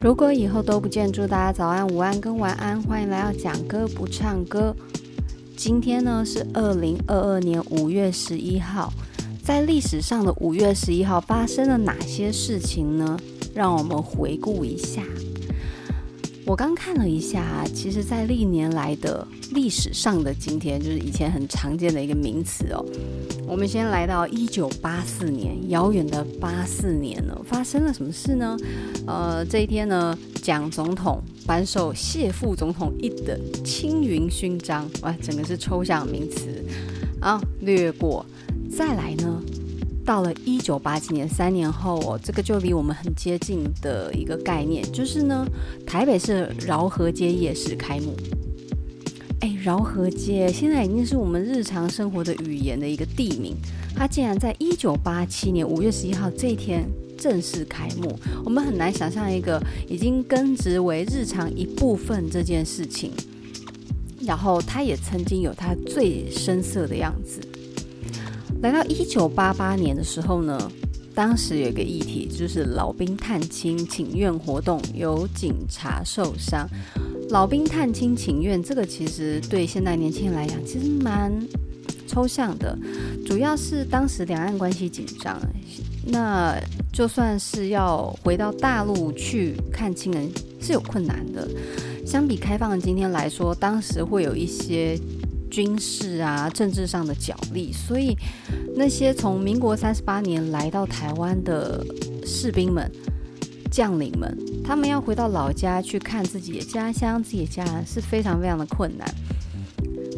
如果以后都不见，祝大家早安、午安跟晚安。欢迎来到讲歌不唱歌。今天呢是二零二二年五月十一号，在历史上的五月十一号发生了哪些事情呢？让我们回顾一下。我刚看了一下，其实，在历年来的历史上的今天，就是以前很常见的一个名词哦。我们先来到一九八四年，遥远的八四年呢，发生了什么事呢？呃，这一天呢，蒋总统颁授谢副总统一等青云勋章，哇，整个是抽象名词啊，略过。再来呢？到了一九八七年，三年后哦，这个就离我们很接近的一个概念，就是呢，台北市饶河街夜市开幕。哎，饶河街现在已经是我们日常生活的语言的一个地名，它竟然在一九八七年五月十一号这一天正式开幕，我们很难想象一个已经根植为日常一部分这件事情，然后它也曾经有它最深色的样子。来到一九八八年的时候呢，当时有一个议题，就是老兵探亲请愿活动有警察受伤。老兵探亲请愿，这个其实对现代年轻人来讲，其实蛮抽象的。主要是当时两岸关系紧张，那就算是要回到大陆去看亲人是有困难的。相比开放的今天来说，当时会有一些。军事啊，政治上的角力，所以那些从民国三十八年来到台湾的士兵们、将领们，他们要回到老家去看自己的家乡、自己的家人是非常非常的困难。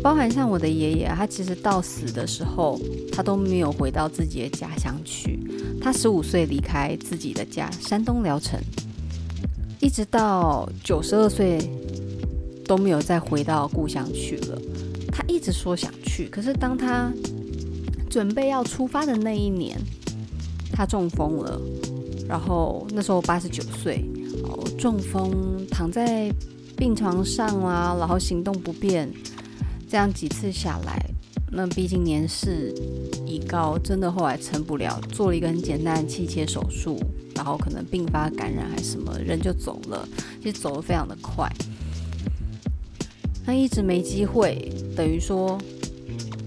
包含像我的爷爷，他其实到死的时候，他都没有回到自己的家乡去。他十五岁离开自己的家，山东聊城，一直到九十二岁都没有再回到故乡去了。他一直说想去，可是当他准备要出发的那一年，他中风了。然后那时候八十九岁，哦，中风躺在病床上啊，然后行动不便，这样几次下来，那毕竟年事已高，真的后来撑不了，做了一个很简单的气切手术，然后可能并发感染还是什么，人就走了，其实走得非常的快。他一直没机会，等于说，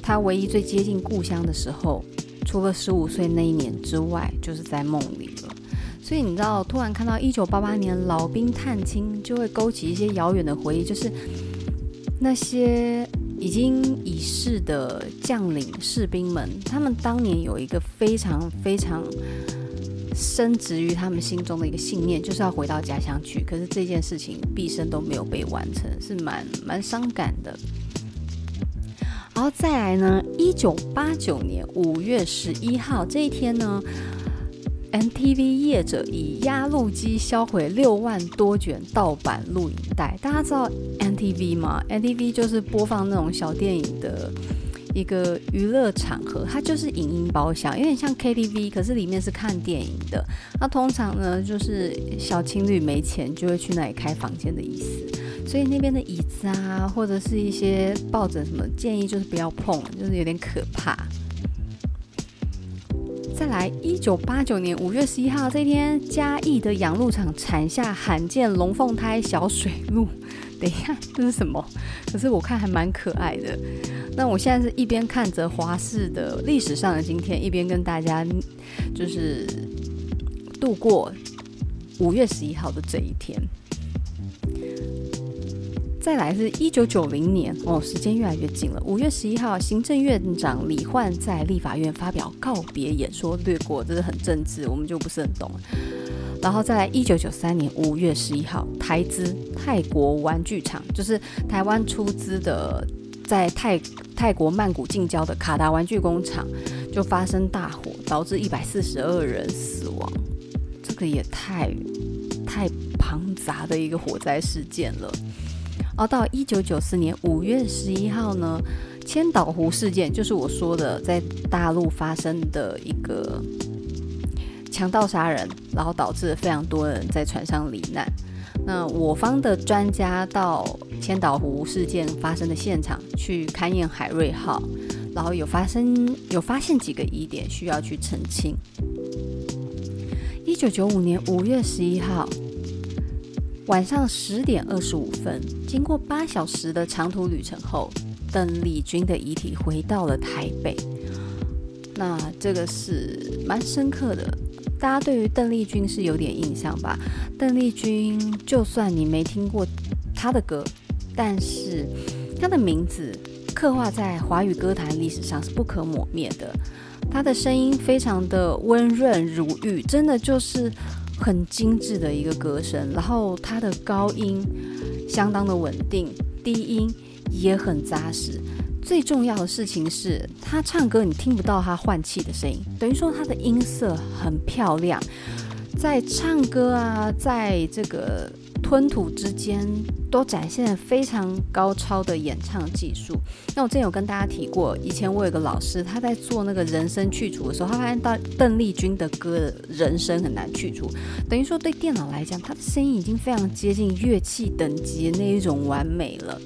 他唯一最接近故乡的时候，除了十五岁那一年之外，就是在梦里了。所以你知道，突然看到一九八八年老兵探亲，就会勾起一些遥远的回忆，就是那些已经已逝的将领士兵们，他们当年有一个非常非常。深植于他们心中的一个信念，就是要回到家乡去。可是这件事情毕生都没有被完成，是蛮蛮伤感的。然后再来呢，一九八九年五月十一号这一天呢，MTV 业者以压路机销毁六万多卷盗版录影带。大家知道 MTV 吗？MTV 就是播放那种小电影的。一个娱乐场合，它就是影音包厢，有点像 KTV，可是里面是看电影的。那通常呢，就是小情侣没钱就会去那里开房间的意思。所以那边的椅子啊，或者是一些抱枕什么，建议就是不要碰，就是有点可怕。再来，一九八九年五月十一号这一天，嘉义的养鹿场产下罕见龙凤胎小水鹿。等一下，这是什么？可是我看还蛮可爱的。那我现在是一边看着华视的历史上的今天，一边跟大家就是度过五月十一号的这一天。再来是一九九零年哦，时间越来越近了。五月十一号，行政院长李焕在立法院发表告别演说，略过，这是很政治，我们就不是很懂。然后再来，一九九三年五月十一号，台资泰国玩具厂，就是台湾出资的，在泰泰国曼谷近郊的卡达玩具工厂，就发生大火，导致一百四十二人死亡，这个也太太庞杂的一个火灾事件了。而到一九九四年五月十一号呢，千岛湖事件，就是我说的在大陆发生的一个。强盗杀人，然后导致非常多人在船上罹难。那我方的专家到千岛湖事件发生的现场去勘验海瑞号，然后有发生有发现几个疑点需要去澄清。一一九九五年五月十一号晚上十点二十五分，经过八小时的长途旅程后，邓丽君的遗体回到了台北。那这个是蛮深刻的，大家对于邓丽君是有点印象吧？邓丽君，就算你没听过她的歌，但是她的名字刻画在华语歌坛历史上是不可磨灭的。她的声音非常的温润如玉，真的就是很精致的一个歌声。然后她的高音相当的稳定，低音也很扎实。最重要的事情是，他唱歌你听不到他换气的声音，等于说他的音色很漂亮，在唱歌啊，在这个吞吐之间都展现了非常高超的演唱技术。那我之前有跟大家提过，以前我有个老师，他在做那个人声去除的时候，他发现到邓丽君的歌的人声很难去除，等于说对电脑来讲，他的声音已经非常接近乐器等级那一种完美了。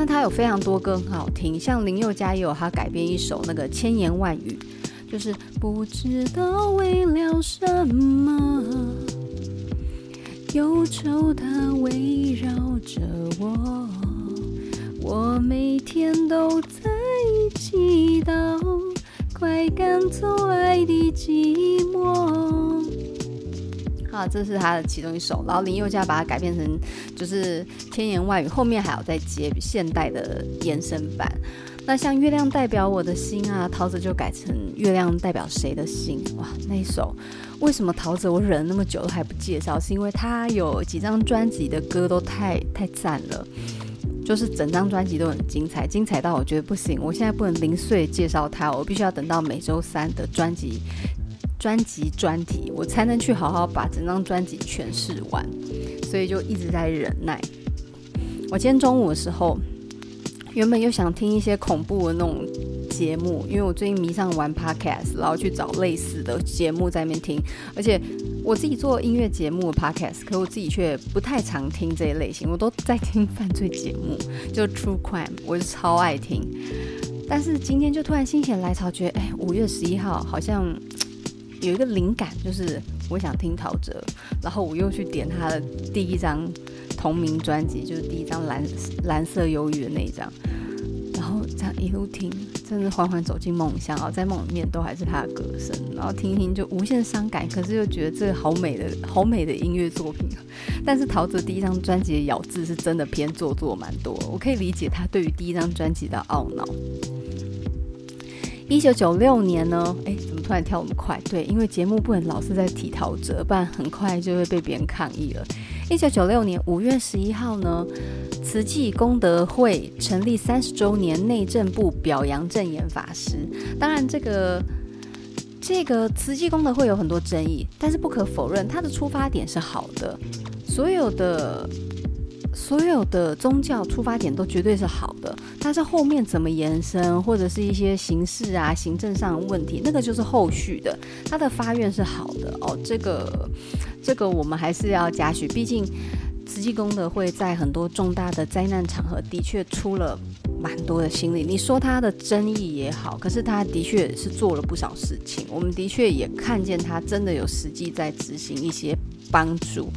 那他有非常多歌很好听，像林宥嘉也有他改编一首那个千言万语，就是不知道为了什么，忧愁它围绕着我，我每天都在祈祷，快赶走爱的寂寞。啊，这是他的其中一首，然后林宥嘉把它改编成就是千言万语，后面还有再接现代的延伸版。那像月亮代表我的心啊，陶喆就改成月亮代表谁的心？哇，那一首为什么陶喆我忍了那么久都还不介绍？是因为他有几张专辑的歌都太太赞了，就是整张专辑都很精彩，精彩到我觉得不行，我现在不能零碎介绍他，我必须要等到每周三的专辑。专辑专题，我才能去好好把整张专辑诠释完，所以就一直在忍耐。我今天中午的时候，原本又想听一些恐怖的那种节目，因为我最近迷上玩 podcast，然后去找类似的节目在那边听。而且我自己做音乐节目的 podcast，可我自己却不太常听这一类型，我都在听犯罪节目，就 true crime，我就超爱听。但是今天就突然心血来潮，觉得哎，五月十一号好像。有一个灵感，就是我想听陶喆，然后我又去点他的第一张同名专辑，就是第一张蓝蓝色忧郁的那一张，然后这样一路听，真的缓缓走进梦乡啊，在梦里面都还是他的歌声，然后听听就无限伤感，可是又觉得这个好美的好美的音乐作品。但是陶喆第一张专辑的咬字是真的偏做作蛮多，我可以理解他对于第一张专辑的懊恼。一九九六年呢？哎，突然跳那么快？对，因为节目不能老是在提陶喆，不然很快就会被别人抗议了。一九九六年五月十一号呢，慈济功德会成立三十周年，内政部表扬证言法师。当然，这个这个慈济功德会有很多争议，但是不可否认，它的出发点是好的。所有的。所有的宗教出发点都绝对是好的，但是后面怎么延伸，或者是一些形式啊、行政上的问题，那个就是后续的。他的发愿是好的哦，这个这个我们还是要嘉许。毕竟慈济功德会在很多重大的灾难场合的确出了蛮多的心力。你说他的争议也好，可是他的确是做了不少事情。我们的确也看见他真的有实际在执行一些帮助。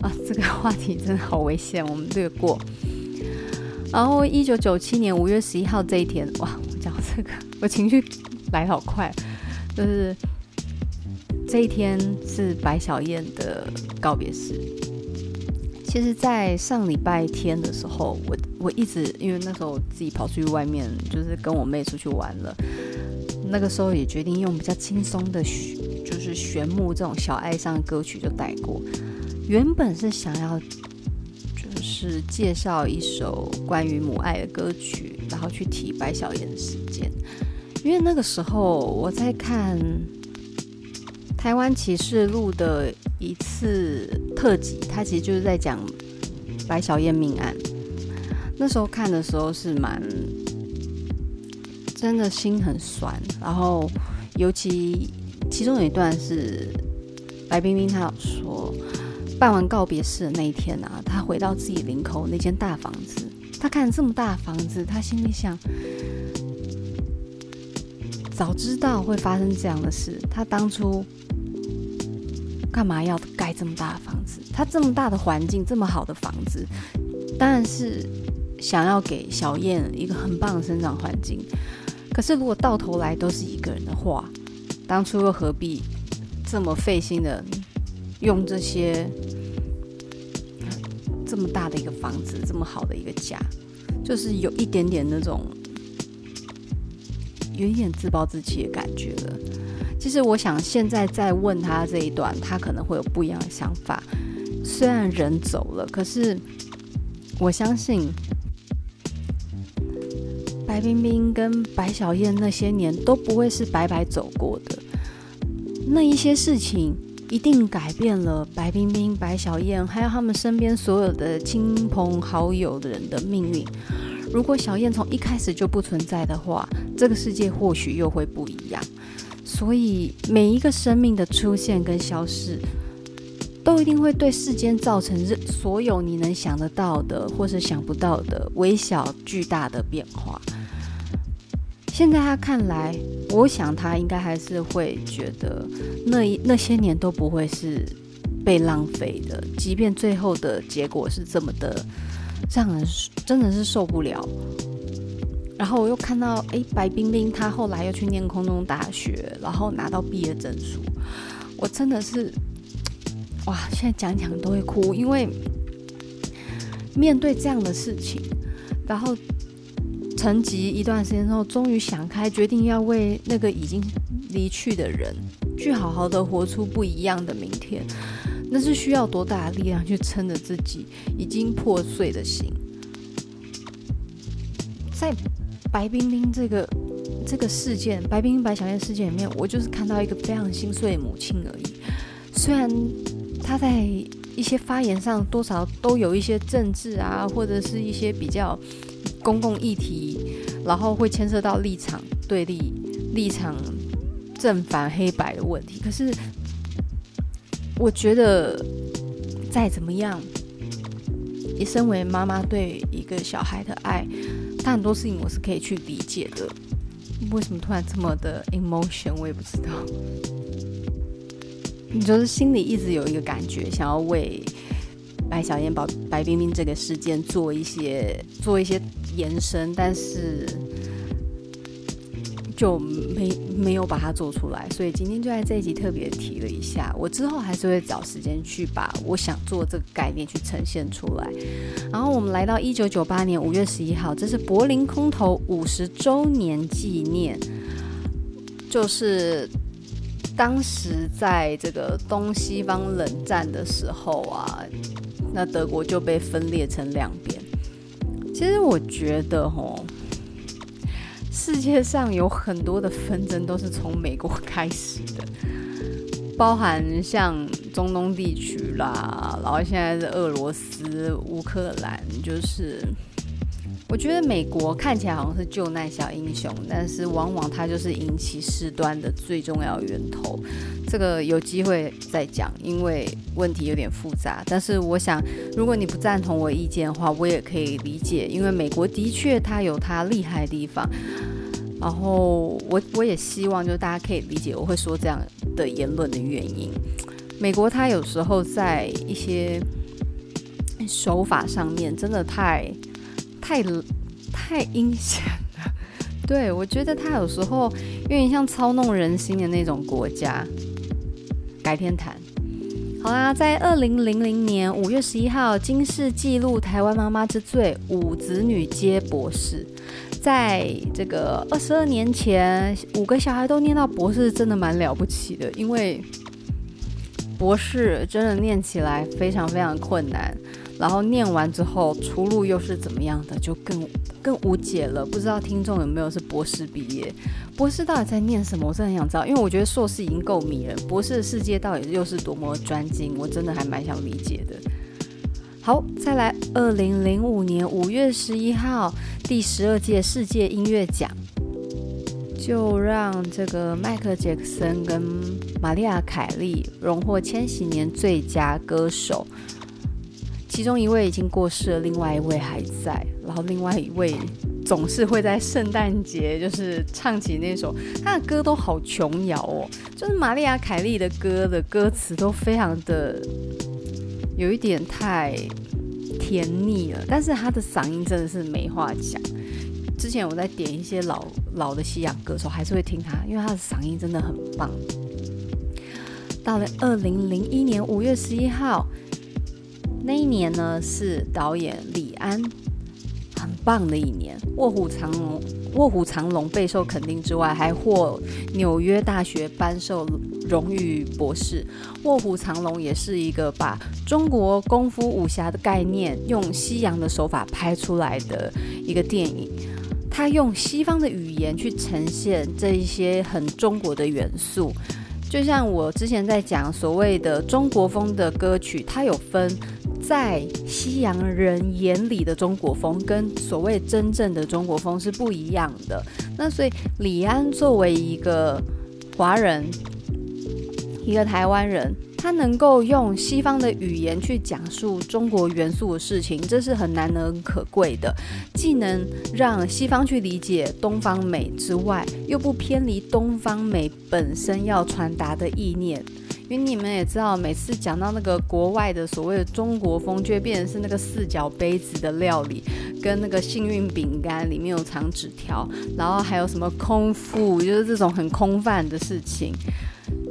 啊，这个话题真的好危险，我们略过。然后，一九九七年五月十一号这一天，哇，我讲这个，我情绪来好快，就是这一天是白小燕的告别式。其实，在上礼拜天的时候，我我一直因为那时候我自己跑出去外面，就是跟我妹出去玩了，那个时候也决定用比较轻松的，就是玄木这种小爱上的歌曲就带过。原本是想要是介绍一首关于母爱的歌曲，然后去提白小燕的事件，因为那个时候我在看《台湾启示录》的一次特辑，它其实就是在讲白小燕命案。那时候看的时候是蛮真的心很酸，然后尤其其中有一段是白冰冰她有说。办完告别式的那一天啊，他回到自己林口那间大房子，他看这么大房子，他心里想：早知道会发生这样的事，他当初干嘛要盖这么大的房子？他这么大的环境，这么好的房子，当然是想要给小燕一个很棒的生长环境。可是如果到头来都是一个人的话，当初又何必这么费心的用这些这么大的一个房子，这么好的一个家，就是有一点点那种有一点自暴自弃的感觉了。其实我想现在再问他这一段，他可能会有不一样的想法。虽然人走了，可是我相信白冰冰跟白小燕那些年都不会是白白走过的。那一些事情一定改变了白冰冰、白小燕，还有他们身边所有的亲朋好友的人的命运。如果小燕从一开始就不存在的话，这个世界或许又会不一样。所以每一个生命的出现跟消失，都一定会对世间造成所有你能想得到的或是想不到的微小巨大的变化。现在他看来，我想他应该还是会觉得那一那些年都不会是被浪费的，即便最后的结果是这么的让人真的是受不了。然后我又看到，哎，白冰冰她后来又去念空中大学，然后拿到毕业证书，我真的是哇，现在讲讲都会哭，因为面对这样的事情，然后。沉寂一段时间之后，终于想开，决定要为那个已经离去的人，去好好的活出不一样的明天。那是需要多大的力量去撑着自己已经破碎的心？在白冰冰这个这个事件，白冰冰白小燕事件里面，我就是看到一个非常心碎的母亲而已。虽然她在一些发言上多少都有一些政治啊，或者是一些比较。公共议题，然后会牵涉到立场对立、立场正反黑白的问题。可是，我觉得再怎么样，你身为妈妈对一个小孩的爱，他很多事情我是可以去理解的。为什么突然这么的 emotion，我也不知道。你就是心里一直有一个感觉，想要为白小燕、白白冰冰这个事件做一些做一些。延伸，但是就没没有把它做出来，所以今天就在这一集特别提了一下。我之后还是会找时间去把我想做这个概念去呈现出来。然后我们来到一九九八年五月十一号，这是柏林空投五十周年纪念，就是当时在这个东西方冷战的时候啊，那德国就被分裂成两边。其实我觉得，吼，世界上有很多的纷争都是从美国开始的，包含像中东地区啦，然后现在是俄罗斯、乌克兰，就是。我觉得美国看起来好像是救难小英雄，但是往往它就是引起事端的最重要源头。这个有机会再讲，因为问题有点复杂。但是我想，如果你不赞同我意见的话，我也可以理解，因为美国的确它有它厉害的地方。然后我我也希望就是大家可以理解我会说这样的言论的原因。美国它有时候在一些 手法上面真的太。太太阴险了，对，我觉得他有时候有点像操弄人心的那种国家。改天谈。好啦，在二零零零年五月十一号，金氏纪录台湾妈妈之最，五子女皆博士。在这个二十二年前，五个小孩都念到博士，真的蛮了不起的，因为博士真的念起来非常非常困难。然后念完之后，出路又是怎么样的，就更更无解了。不知道听众有没有是博士毕业？博士到底在念什么？我真的很想知道，因为我觉得硕士已经够迷人，博士的世界到底又是多么专精，我真的还蛮想理解的。好，再来，二零零五年五月十一号，第十二届世界音乐奖，就让这个迈克杰克森跟玛丽亚凯莉荣获千禧年最佳歌手。其中一位已经过世了，另外一位还在，然后另外一位总是会在圣诞节就是唱起那首，他的歌都好琼瑶哦，就是玛丽亚凯莉的歌的歌词都非常的有一点太甜腻了，但是他的嗓音真的是没话讲。之前我在点一些老老的西洋歌手，还是会听他，因为他的嗓音真的很棒。到了二零零一年五月十一号，那一年呢是导演李安。很棒的一年，《卧虎藏龙》《卧虎藏龙》备受肯定之外，还获纽约大学颁授荣誉博士。《卧虎藏龙》也是一个把中国功夫武侠的概念用西洋的手法拍出来的一个电影。他用西方的语言去呈现这一些很中国的元素，就像我之前在讲所谓的中国风的歌曲，它有分。在西洋人眼里的中国风，跟所谓真正的中国风是不一样的。那所以李安作为一个华人，一个台湾人，他能够用西方的语言去讲述中国元素的事情，这是很难能可贵的。既能让西方去理解东方美之外，又不偏离东方美本身要传达的意念。因为你们也知道，每次讲到那个国外的所谓的中国风，就会变成是那个四角杯子的料理，跟那个幸运饼干里面有藏纸条，然后还有什么空腹，就是这种很空泛的事情。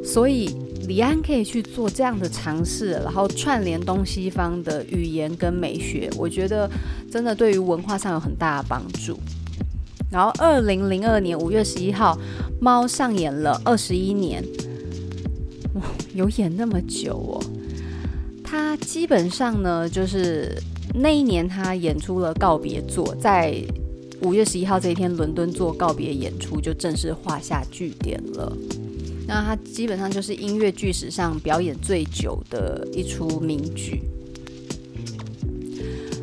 所以李安可以去做这样的尝试，然后串联东西方的语言跟美学，我觉得真的对于文化上有很大的帮助。然后二零零二年五月十一号，《猫》上演了二十一年。有演那么久哦，他基本上呢，就是那一年他演出了告别作，在五月十一号这一天，伦敦做告别演出，就正式画下句点了。那他基本上就是音乐剧史上表演最久的一出名剧。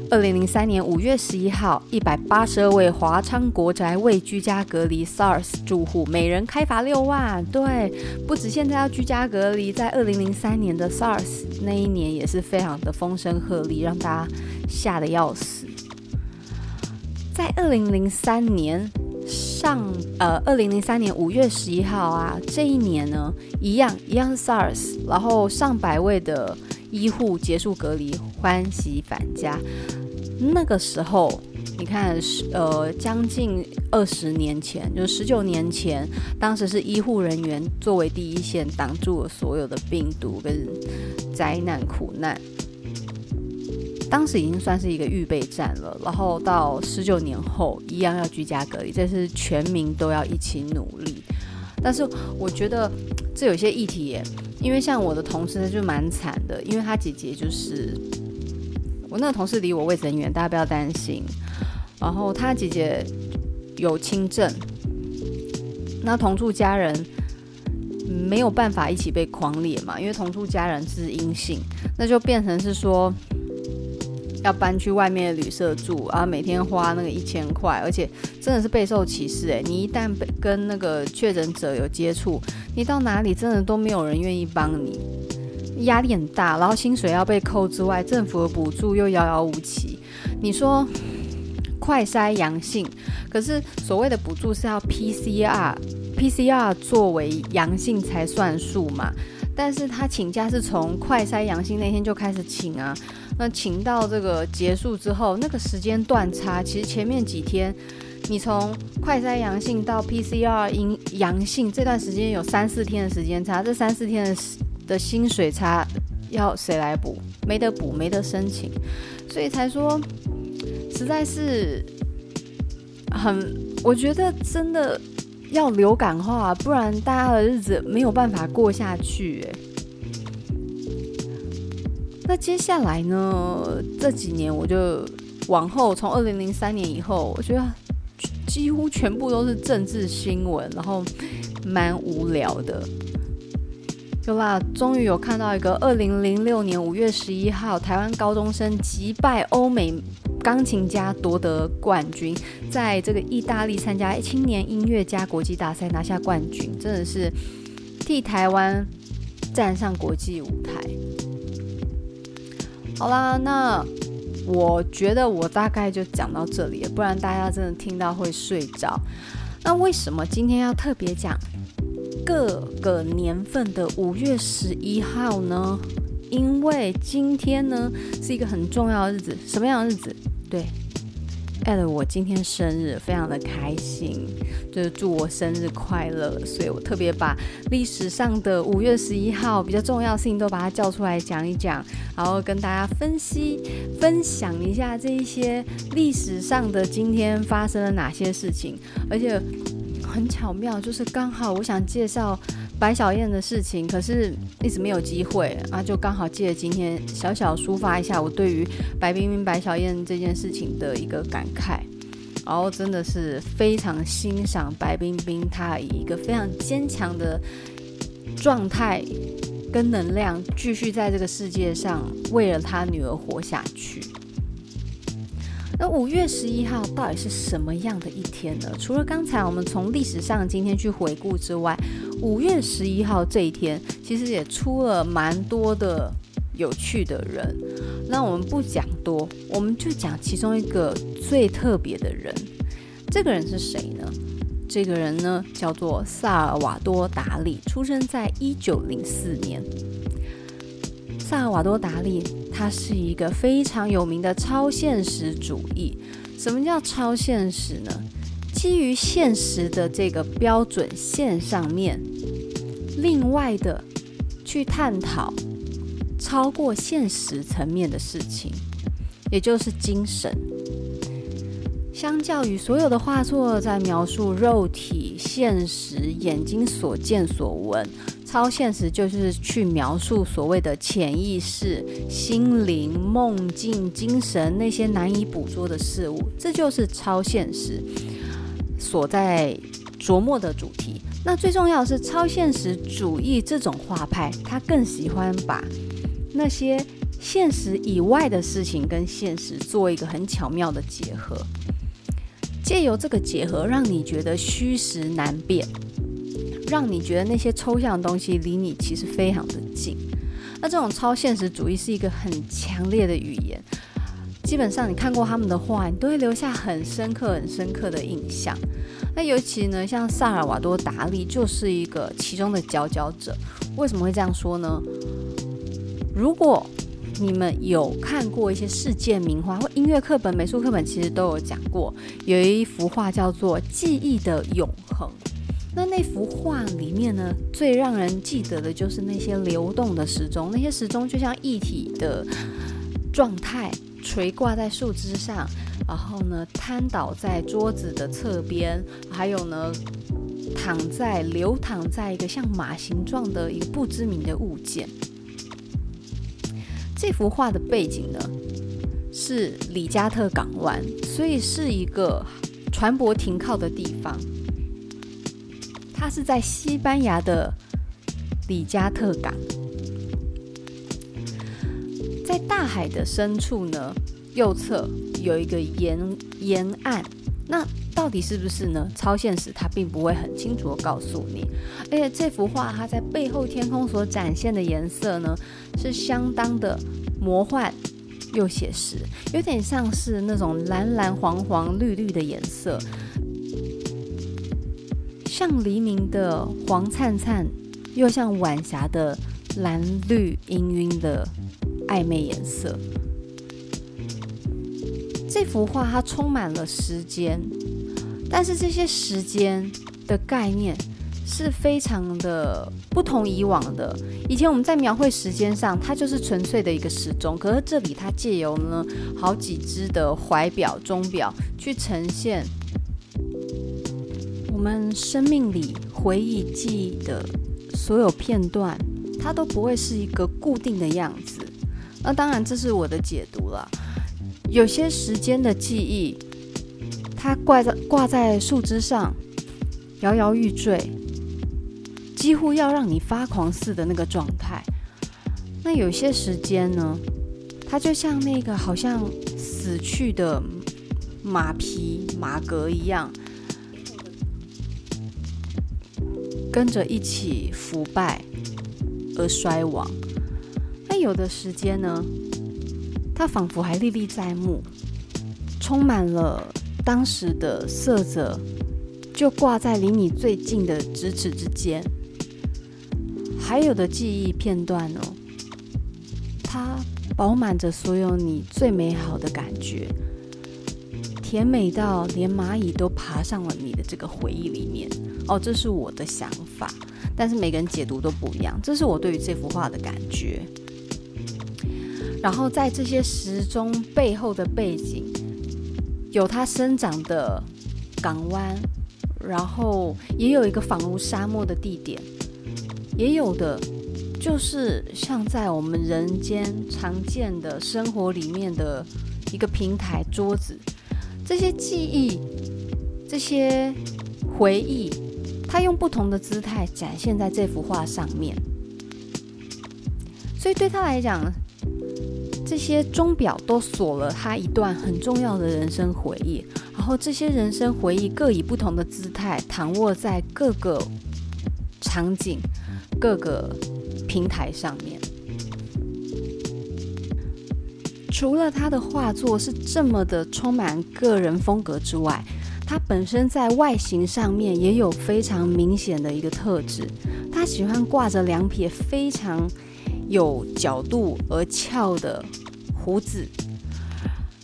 二零零三年五月十一号，一百八十二位华昌国宅为居家隔离 SARS 住户，每人开罚六万。对，不止现在要居家隔离，在二零零三年的 SARS 那一年也是非常的风声鹤唳，让大家吓得要死。在二零零三年上，呃，二零零三年五月十一号啊，这一年呢，一样一样 SARS，然后上百位的。医护结束隔离，欢喜返家。那个时候，你看，呃，将近二十年前，就是十九年前，当时是医护人员作为第一线，挡住了所有的病毒跟灾难苦难。当时已经算是一个预备战了。然后到十九年后，一样要居家隔离，这是全民都要一起努力。但是我觉得这有些议题。因为像我的同事他就蛮惨的，因为他姐姐就是我那个同事离我位置很远，大家不要担心。然后他姐姐有轻症，那同住家人没有办法一起被狂列嘛，因为同住家人是阴性，那就变成是说。要搬去外面的旅社住啊，每天花那个一千块，而且真的是备受歧视诶，你一旦跟那个确诊者有接触，你到哪里真的都没有人愿意帮你，压力很大。然后薪水要被扣之外，政府的补助又遥遥无期。你说快筛阳性，可是所谓的补助是要 PCR，PCR 作为阳性才算数嘛？但是他请假是从快筛阳性那天就开始请啊。那请到这个结束之后，那个时间断差，其实前面几天，你从快筛阳性到 PCR 阴阳性这段时间有三四天的时间差，这三四天的的薪水差要谁来补？没得补，没得申请，所以才说，实在是很，我觉得真的要流感化，不然大家的日子没有办法过下去，欸，那接下来呢？这几年我就往后，从二零零三年以后，我觉得几乎全部都是政治新闻，然后蛮无聊的。有啦，终于有看到一个二零零六年五月十一号，台湾高中生击败欧美钢琴家夺得冠军，在这个意大利参加青年音乐家国际大赛拿下冠军，真的是替台湾站上国际舞台。好啦，那我觉得我大概就讲到这里，不然大家真的听到会睡着。那为什么今天要特别讲各个年份的五月十一号呢？因为今天呢是一个很重要的日子，什么样的日子？对。艾了，我今天生日，非常的开心，就是祝我生日快乐。所以我特别把历史上的五月十一号比较重要的事情都把它叫出来讲一讲，然后跟大家分析、分享一下这一些历史上的今天发生了哪些事情。而且很巧妙，就是刚好我想介绍。白小燕的事情，可是一直没有机会啊，就刚好借今天小小抒发一下我对于白冰冰、白小燕这件事情的一个感慨，然后真的是非常欣赏白冰冰，她以一个非常坚强的状态跟能量，继续在这个世界上为了她女儿活下去。那五月十一号到底是什么样的一天呢？除了刚才我们从历史上今天去回顾之外，五月十一号这一天其实也出了蛮多的有趣的人。那我们不讲多，我们就讲其中一个最特别的人。这个人是谁呢？这个人呢叫做萨尔瓦多·达利，出生在一九零四年。萨尔瓦多·达利，他是一个非常有名的超现实主义。什么叫超现实呢？基于现实的这个标准线上面，另外的去探讨超过现实层面的事情，也就是精神。相较于所有的画作在描述肉体、现实、眼睛所见所闻。超现实就是去描述所谓的潜意识、心灵、梦境、精神那些难以捕捉的事物，这就是超现实所在琢磨的主题。那最重要的是，超现实主义这种画派，他更喜欢把那些现实以外的事情跟现实做一个很巧妙的结合，借由这个结合，让你觉得虚实难辨。让你觉得那些抽象的东西离你其实非常的近。那这种超现实主义是一个很强烈的语言，基本上你看过他们的画，你都会留下很深刻、很深刻的印象。那尤其呢，像萨尔瓦多·达利就是一个其中的佼佼者。为什么会这样说呢？如果你们有看过一些世界名画或音乐课本、美术课本，其实都有讲过，有一幅画叫做《记忆的永恒》。那那幅画里面呢，最让人记得的就是那些流动的时钟，那些时钟就像液体的状态，垂挂在树枝上，然后呢，瘫倒在桌子的侧边，还有呢，躺在流淌在一个像马形状的一个不知名的物件。这幅画的背景呢，是里加特港湾，所以是一个船舶停靠的地方。它是在西班牙的里加特港，在大海的深处呢，右侧有一个沿沿岸。那到底是不是呢？超现实它并不会很清楚地告诉你。而且这幅画它在背后天空所展现的颜色呢，是相当的魔幻又写实，有点像是那种蓝蓝黄黄绿绿的颜色。像黎明的黄灿灿，又像晚霞的蓝绿氤氲的暧昧颜色。这幅画它充满了时间，但是这些时间的概念是非常的不同以往的。以前我们在描绘时间上，它就是纯粹的一个时钟，可是这里它借由呢好几只的怀表、钟表去呈现。我们生命里回忆、记忆的所有片段，它都不会是一个固定的样子。那当然，这是我的解读了。有些时间的记忆，它挂在挂在树枝上，摇摇欲坠，几乎要让你发狂似的那个状态。那有些时间呢，它就像那个好像死去的马皮马革一样。跟着一起腐败而衰亡。那有的时间呢，它仿佛还历历在目，充满了当时的色泽，就挂在离你最近的咫尺之间。还有的记忆片段哦，它饱满着所有你最美好的感觉，甜美到连蚂蚁都爬上了你的这个回忆里面。哦，这是我的想法，但是每个人解读都不一样。这是我对于这幅画的感觉。然后在这些时钟背后的背景，有它生长的港湾，然后也有一个仿如沙漠的地点。也有的，就是像在我们人间常见的生活里面的一个平台桌子，这些记忆，这些回忆，他用不同的姿态展现在这幅画上面。所以对他来讲，这些钟表都锁了他一段很重要的人生回忆，然后这些人生回忆各以不同的姿态躺卧在各个场景。各个平台上面，除了他的画作是这么的充满个人风格之外，他本身在外形上面也有非常明显的一个特质。他喜欢挂着两撇非常有角度而翘的胡子，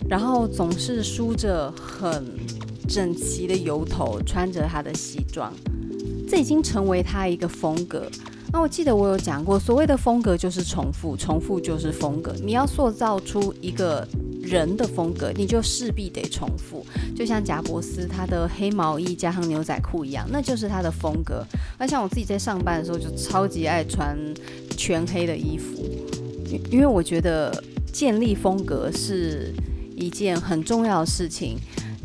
然后总是梳着很整齐的油头，穿着他的西装，这已经成为他一个风格。那我记得我有讲过，所谓的风格就是重复，重复就是风格。你要塑造出一个人的风格，你就势必得重复。就像贾伯斯他的黑毛衣加上牛仔裤一样，那就是他的风格。那像我自己在上班的时候，就超级爱穿全黑的衣服，因为我觉得建立风格是一件很重要的事情。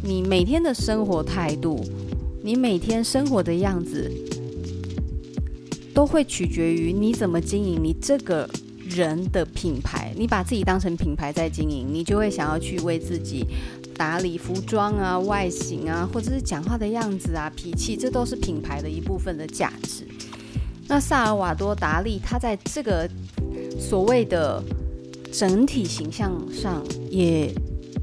你每天的生活态度，你每天生活的样子。都会取决于你怎么经营你这个人的品牌。你把自己当成品牌在经营，你就会想要去为自己打理服装啊、外形啊，或者是讲话的样子啊、脾气，这都是品牌的一部分的价值。那萨尔瓦多·达利他在这个所谓的整体形象上，也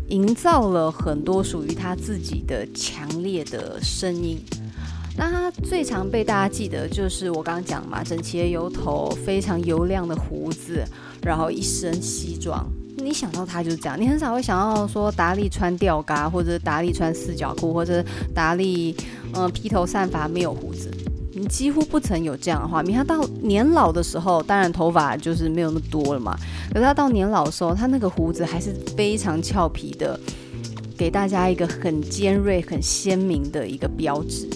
营造了很多属于他自己的强烈的声音。那他最常被大家记得就是我刚刚讲嘛，整齐的油头，非常油亮的胡子，然后一身西装。你想到他就是这样，你很少会想到说达利穿吊嘎，或者达利穿四角裤，或者达利嗯披头散发没有胡子。你几乎不曾有这样的画面。他到年老的时候，当然头发就是没有那么多了嘛。可是他到年老的时候，他那个胡子还是非常俏皮的，给大家一个很尖锐、很鲜明的一个标志。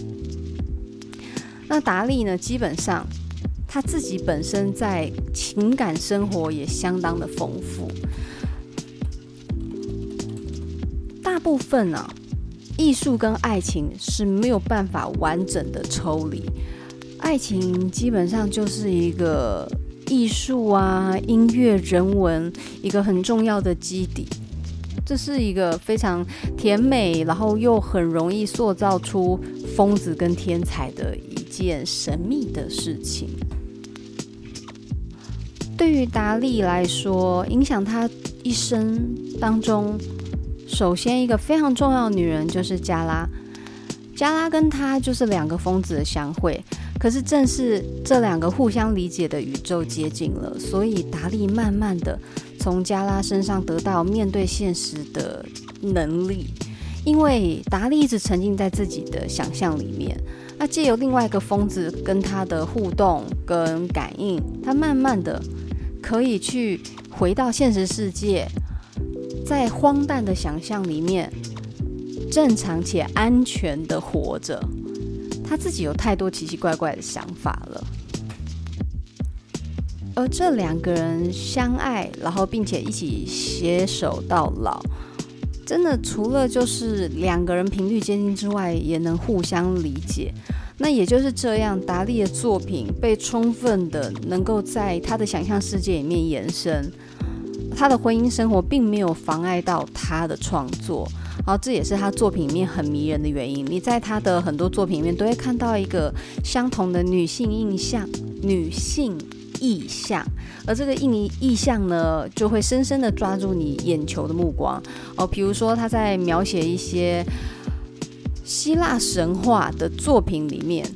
那达利呢？基本上他自己本身在情感生活也相当的丰富。大部分呢、啊，艺术跟爱情是没有办法完整的抽离。爱情基本上就是一个艺术啊、音乐、人文一个很重要的基底。这是一个非常甜美，然后又很容易塑造出疯子跟天才的件神秘的事情。对于达利来说，影响他一生当中，首先一个非常重要的女人就是加拉。加拉跟他就是两个疯子的相会，可是正是这两个互相理解的宇宙接近了，所以达利慢慢的。从加拉身上得到面对现实的能力，因为达利一直沉浸在自己的想象里面。那借由另外一个疯子跟他的互动跟感应，他慢慢的可以去回到现实世界，在荒诞的想象里面正常且安全的活着。他自己有太多奇奇怪怪的想法了。而这两个人相爱，然后并且一起携手到老，真的除了就是两个人频率接近之外，也能互相理解。那也就是这样，达利的作品被充分的能够在他的想象世界里面延伸。他的婚姻生活并没有妨碍到他的创作，然后这也是他作品里面很迷人的原因。你在他的很多作品里面都会看到一个相同的女性印象，女性。意象，而这个意意象呢，就会深深的抓住你眼球的目光哦。比如说他在描写一些希腊神话的作品里面。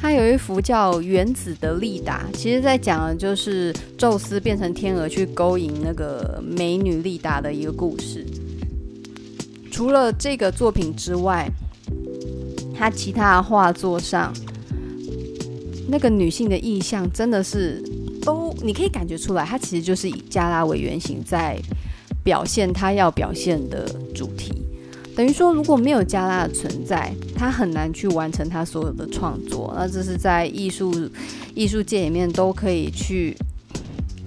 他有一幅叫《原子的丽达》，其实在讲的就是宙斯变成天鹅去勾引那个美女丽达的一个故事。除了这个作品之外，他其他画作上那个女性的意象真的是都，你可以感觉出来，她其实就是以加拉为原型，在表现她要表现的主题。等于说，如果没有加拉的存在，她很难去完成她所有的创作。那这是在艺术艺术界里面都可以去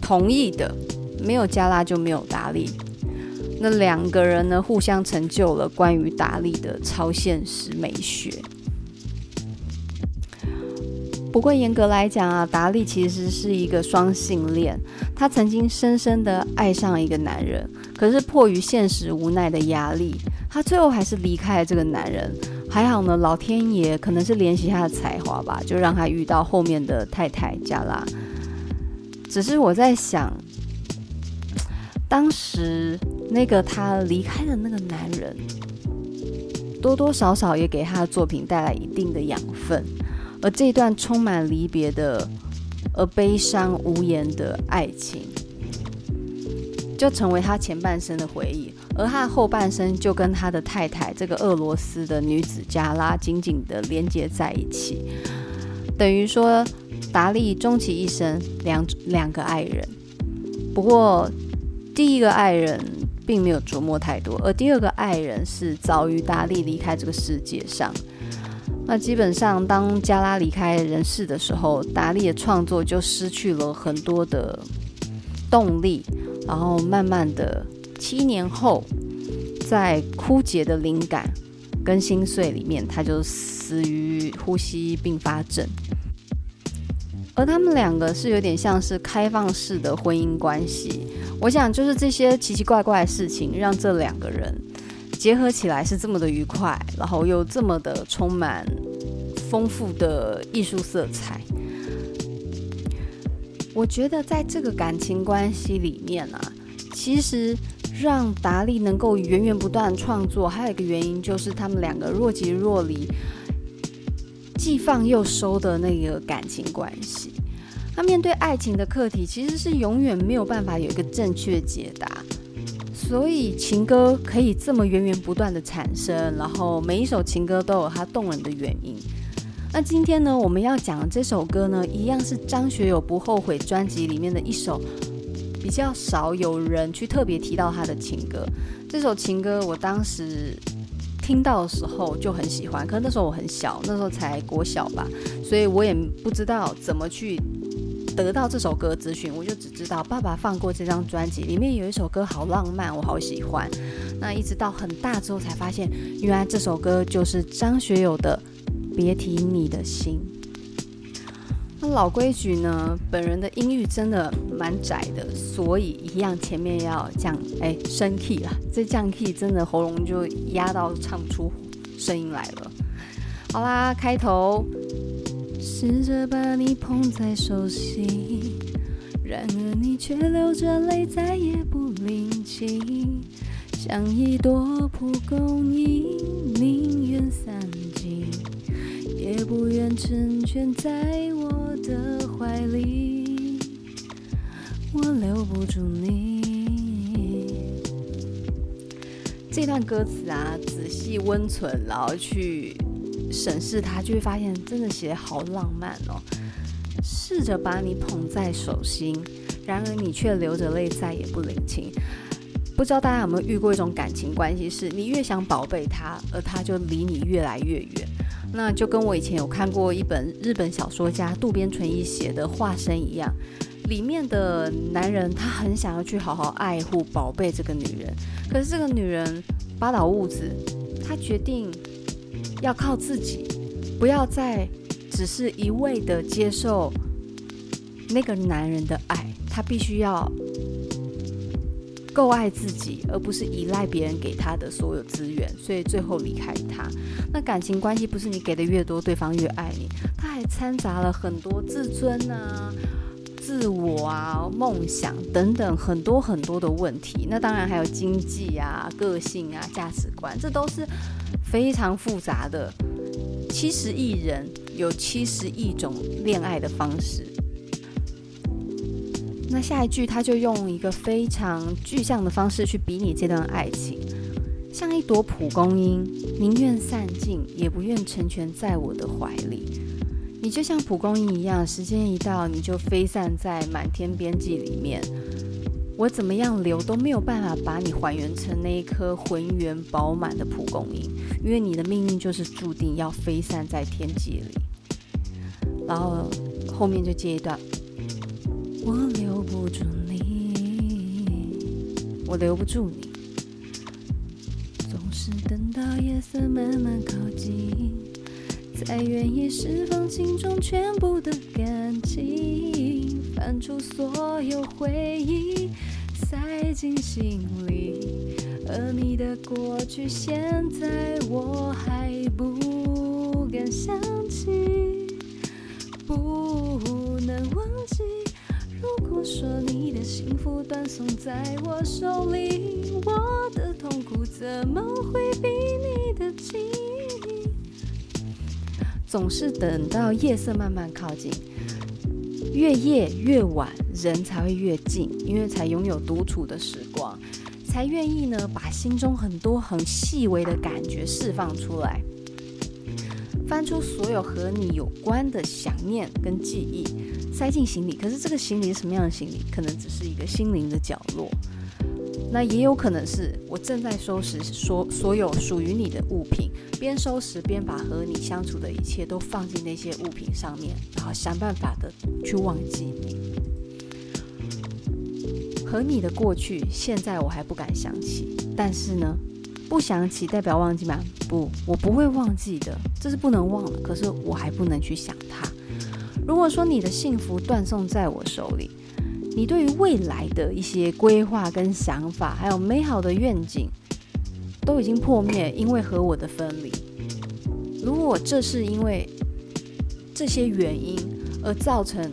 同意的。没有加拉就没有达利。那两个人呢，互相成就了关于达利的超现实美学。不过严格来讲啊，达利其实是一个双性恋。他曾经深深的爱上一个男人，可是迫于现实无奈的压力。他最后还是离开了这个男人，还好呢，老天爷可能是怜惜他的才华吧，就让他遇到后面的太太加拉。只是我在想，当时那个他离开的那个男人，多多少少也给他的作品带来一定的养分，而这段充满离别的、而悲伤无言的爱情，就成为他前半生的回忆。而他后半生就跟他的太太这个俄罗斯的女子加拉紧紧的连接在一起，等于说达利终其一生两两个爱人。不过第一个爱人并没有琢磨太多，而第二个爱人是早于达利离开这个世界上。那基本上当加拉离开人世的时候，达利的创作就失去了很多的动力，然后慢慢的。七年后，在枯竭的灵感跟心碎里面，他就死于呼吸并发症。而他们两个是有点像是开放式的婚姻关系。我想，就是这些奇奇怪怪的事情，让这两个人结合起来是这么的愉快，然后又这么的充满丰富的艺术色彩。我觉得，在这个感情关系里面啊，其实。让达利能够源源不断创作，还有一个原因就是他们两个若即若离、既放又收的那个感情关系。他面对爱情的课题，其实是永远没有办法有一个正确解答，所以情歌可以这么源源不断的产生，然后每一首情歌都有它动人的原因。那今天呢，我们要讲的这首歌呢，一样是张学友不后悔专辑里面的一首。比较少有人去特别提到他的情歌，这首情歌我当时听到的时候就很喜欢，可是那时候我很小，那时候才国小吧，所以我也不知道怎么去得到这首歌资讯，我就只知道爸爸放过这张专辑，里面有一首歌好浪漫，我好喜欢。那一直到很大之后才发现，原来这首歌就是张学友的《别提你的心》。那老规矩呢，本人的音域真的蛮窄的，所以一样前面要降哎升 key 了，这降 key 真的喉咙就压到唱不出声音来了。好啦，开头试着把你捧在手心，然而你却流着泪再也不领情，像一朵蒲公英宁愿散尽，也不愿成全在我的怀里，我留不住你。这段歌词啊，仔细温存，然后去审视它，就会发现真的写得好浪漫哦。试着把你捧在手心，然而你却流着泪再也不领情。不知道大家有没有遇过一种感情关系，是你越想宝贝他，而他就离你越来越远。那就跟我以前有看过一本日本小说家渡边淳一写的《化身》一样，里面的男人他很想要去好好爱护、宝贝这个女人，可是这个女人八岛物子，她决定要靠自己，不要再只是一味的接受那个男人的爱，她必须要够爱自己，而不是依赖别人给他的所有资源，所以最后离开他。那感情关系不是你给的越多，对方越爱你，他还掺杂了很多自尊啊、自我啊、梦想等等很多很多的问题。那当然还有经济啊、个性啊、价值观，这都是非常复杂的。七十亿人有七十亿种恋爱的方式。那下一句，他就用一个非常具象的方式去比拟这段爱情，像一朵蒲公英，宁愿散尽，也不愿成全在我的怀里。你就像蒲公英一样，时间一到，你就飞散在满天边际里面。我怎么样留都没有办法把你还原成那一颗浑圆饱满的蒲公英，因为你的命运就是注定要飞散在天际里。然后后面就接一段。我留不住你，我留不住你，总是等到夜色慢慢靠近，才愿意释放心中全部的感情，翻出所有回忆，塞进心里。而你的过去，现在我还不敢想起，不能忘记。如果说你的幸福断送在我手里，我的痛苦怎么会比你的轻？总是等到夜色慢慢靠近，越夜越晚，人才会越近，因为才拥有独处的时光，才愿意呢把心中很多很细微的感觉释放出来，翻出所有和你有关的想念跟记忆。塞进行李，可是这个行李是什么样的行李？可能只是一个心灵的角落，那也有可能是我正在收拾所所有属于你的物品，边收拾边把和你相处的一切都放进那些物品上面，然后想办法的去忘记你。和你的过去，现在我还不敢想起，但是呢，不想起代表忘记吗？不，我不会忘记的，这是不能忘的，可是我还不能去想它。如果说你的幸福断送在我手里，你对于未来的一些规划跟想法，还有美好的愿景，都已经破灭，因为和我的分离。如果这是因为这些原因而造成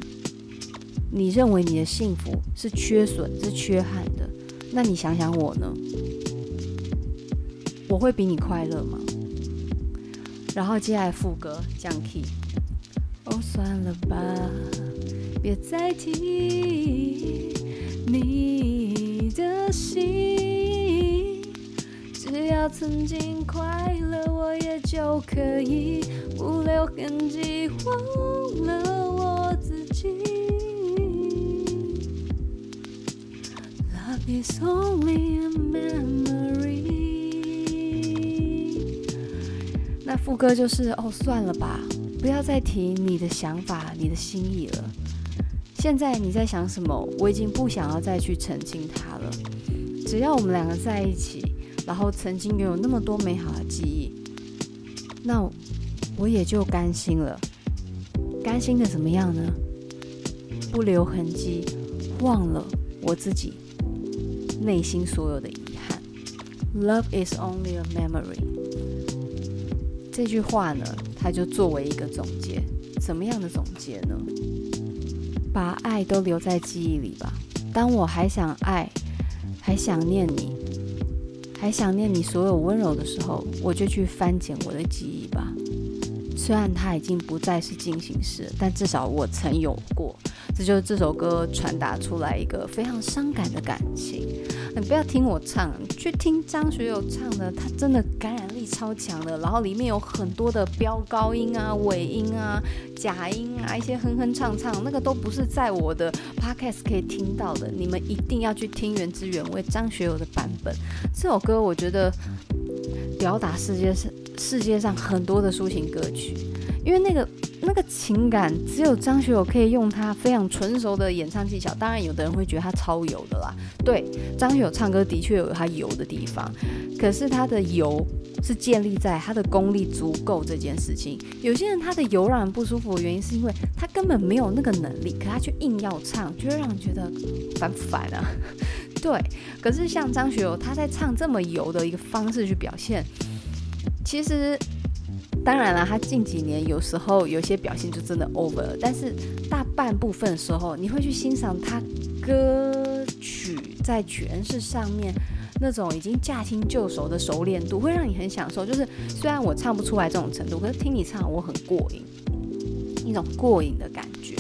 你认为你的幸福是缺损、是缺憾的，那你想想我呢？我会比你快乐吗？然后接下来副歌降 key。哦，算了吧，别再提你的心，只要曾经快乐，我也就可以不留痕迹忘了我自己。Love is only a memory。那副歌就是哦，算了吧。不要再提你的想法、你的心意了。现在你在想什么？我已经不想要再去澄清它了。只要我们两个在一起，然后曾经拥有那么多美好的记忆，那我也就甘心了。甘心的怎么样呢？不留痕迹，忘了我自己内心所有的遗憾。Love is only a memory。这句话呢？它就作为一个总结，怎么样的总结呢？把爱都留在记忆里吧。当我还想爱，还想念你，还想念你所有温柔的时候，我就去翻检我的记忆吧。虽然它已经不再是进行式，但至少我曾有过。这就是这首歌传达出来一个非常伤感的感情。你不要听我唱，去听张学友唱的，他真的感染超强的。然后里面有很多的飙高音啊、尾音啊、假音啊，一些哼哼唱唱，那个都不是在我的 podcast 可以听到的。你们一定要去听原汁原味张学友的版本。这首歌我觉得吊打世界上世界上很多的抒情歌曲，因为那个。个情感只有张学友可以用他非常纯熟的演唱技巧。当然，有的人会觉得他超油的啦。对，张学友唱歌的确有他油的地方，可是他的油是建立在他的功力足够这件事情。有些人他的油让人不舒服的原因是因为他根本没有那个能力，可他却硬要唱，就会让人觉得烦不烦啊？对，可是像张学友，他在唱这么油的一个方式去表现，其实当然了，他近几年有时候有些表现就真的 over，但是大半部分时候，你会去欣赏他歌曲在诠释上面那种已经驾轻就熟的熟练度，会让你很享受。就是虽然我唱不出来这种程度，可是听你唱我很过瘾，一种过瘾的感觉。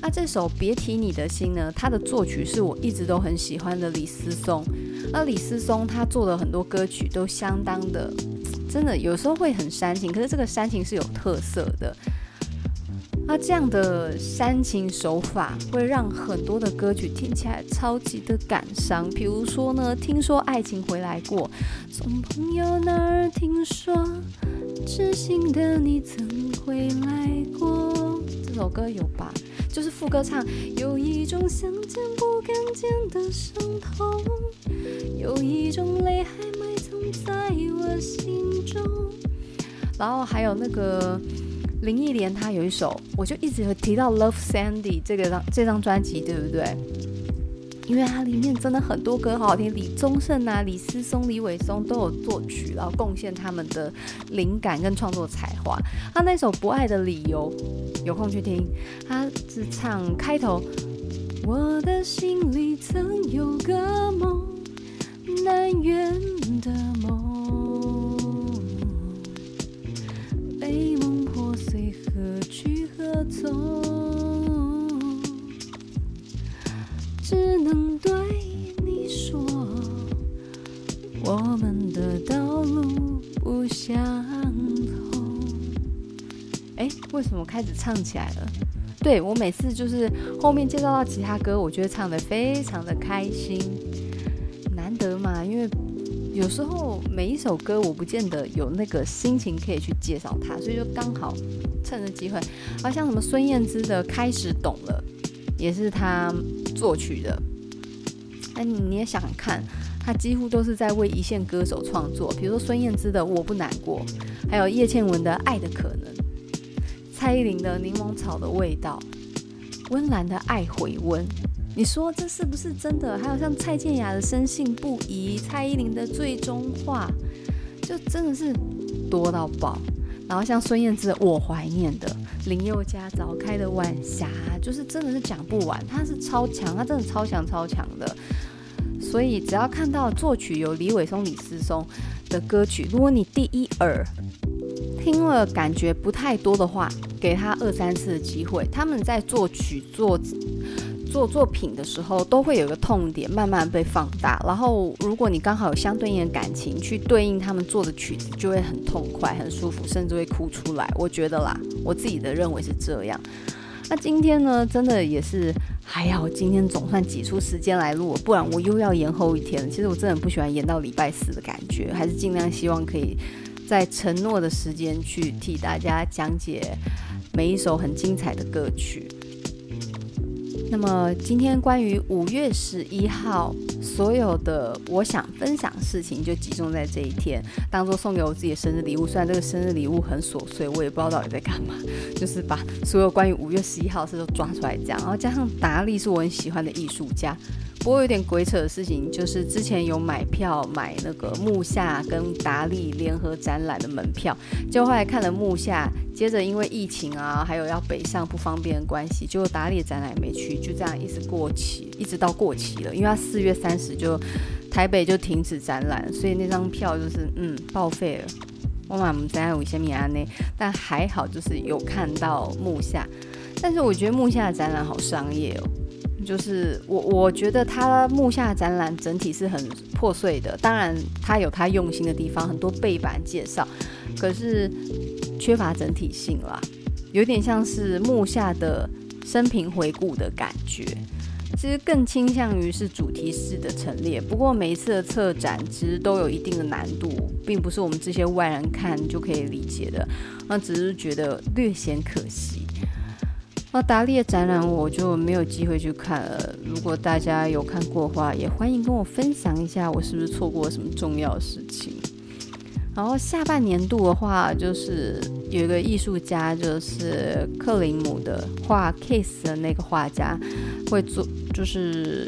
那这首《别提你的心》呢？它的作曲是我一直都很喜欢的李思松。那李思松他做的很多歌曲都相当的，真的有时候会很煽情，可是这个煽情是有特色的。那这样的煽情手法会让很多的歌曲听起来超级的感伤。比如说呢，听说爱情回来过，从朋友那儿听说，痴心的你曾回来过。这首歌有吧？就是副歌唱，有一种想见不敢见的伤痛，有一种泪还埋藏在我心然后还有那个林忆莲，她有一首，我就一直会提到《Love Sandy》这个张这张专辑，对不对？因为它里面真的很多歌好好听，李宗盛啊、李思松、李伟松都有作曲，然后贡献他们的灵感跟创作才华。他那首《不爱的理由》，有空去听，他只唱开头：我的心里曾有个梦，难圆的为什么开始唱起来了？对，我每次就是后面介绍到其他歌，我觉得唱得非常的开心，难得嘛。因为有时候每一首歌我不见得有那个心情可以去介绍它，所以就刚好趁着机会。好像什么孙燕姿的《开始懂了》。也是他作曲的，哎，你也想看，他几乎都是在为一线歌手创作，比如说孙燕姿的《我不难过》，还有叶倩文的《爱的可能》，蔡依林的《柠檬草的味道》，温岚的《爱回温》，你说这是不是真的？还有像蔡健雅的《深信不疑》，蔡依林的《最终话》，就真的是多到爆。然后像孙燕姿的《我怀念的》，林宥嘉早开的晚霞，就是真的是讲不完，他是超强，他真的超强超强的。所以只要看到作曲有李伟松、李思松的歌曲，如果你第一耳听了感觉不太多的话，给他二三次的机会，他们在作曲作。做作品的时候，都会有一个痛点慢慢被放大，然后如果你刚好有相对应的感情去对应他们做的曲子，就会很痛快、很舒服，甚至会哭出来。我觉得啦，我自己的认为是这样。那今天呢，真的也是还好，今天总算挤出时间来录，不然我又要延后一天了。其实我真的很不喜欢延到礼拜四的感觉，还是尽量希望可以在承诺的时间去替大家讲解每一首很精彩的歌曲。那么今天关于五月十一号所有的我想分享事情，就集中在这一天，当做送给我自己的生日礼物。虽然这个生日礼物很琐碎，我也不知道到底在干嘛，就是把所有关于五月十一号的事都抓出来讲，然后加上达利是我很喜欢的艺术家。不过有点鬼扯的事情，就是之前有买票买那个木下跟达利联合展览的门票，结果后来看了木下，接着因为疫情啊，还有要北上不方便的关系，结果达利的展览也没去，就这样一直过期，一直到过期了，因为他四月三十就台北就停止展览，所以那张票就是嗯报废了。我嘛不知道有什么安内，但还好就是有看到木下，但是我觉得木下的展览好商业哦。就是我，我觉得他木下展览整体是很破碎的。当然，他有他用心的地方，很多背板介绍，可是缺乏整体性啦，有点像是木下的生平回顾的感觉。其实更倾向于是主题式的陈列。不过每一次的策展其实都有一定的难度，并不是我们这些外人看就可以理解的。那只是觉得略显可惜。那达利的展览我就没有机会去看了。如果大家有看过的话，也欢迎跟我分享一下，我是不是错过了什么重要的事情。然后下半年度的话，就是有一个艺术家，就是克林姆的画 case 的那个画家，会做，就是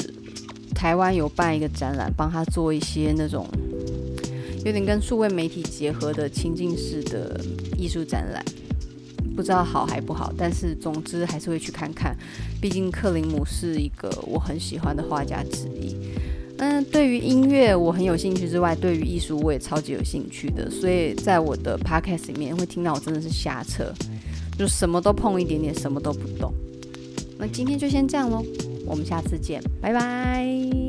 台湾有办一个展览，帮他做一些那种有点跟数位媒体结合的情境式的艺术展览，不知道好还不好，但是总之还是会去看看，毕竟克林姆是一个我很喜欢的画家之一。嗯，对于音乐我很有兴趣之外，对于艺术我也超级有兴趣的，所以在我的 podcast 里面会听到我真的是瞎扯，就什么都碰一点点，什么都不懂。那今天就先这样喽，我们下次见，拜拜。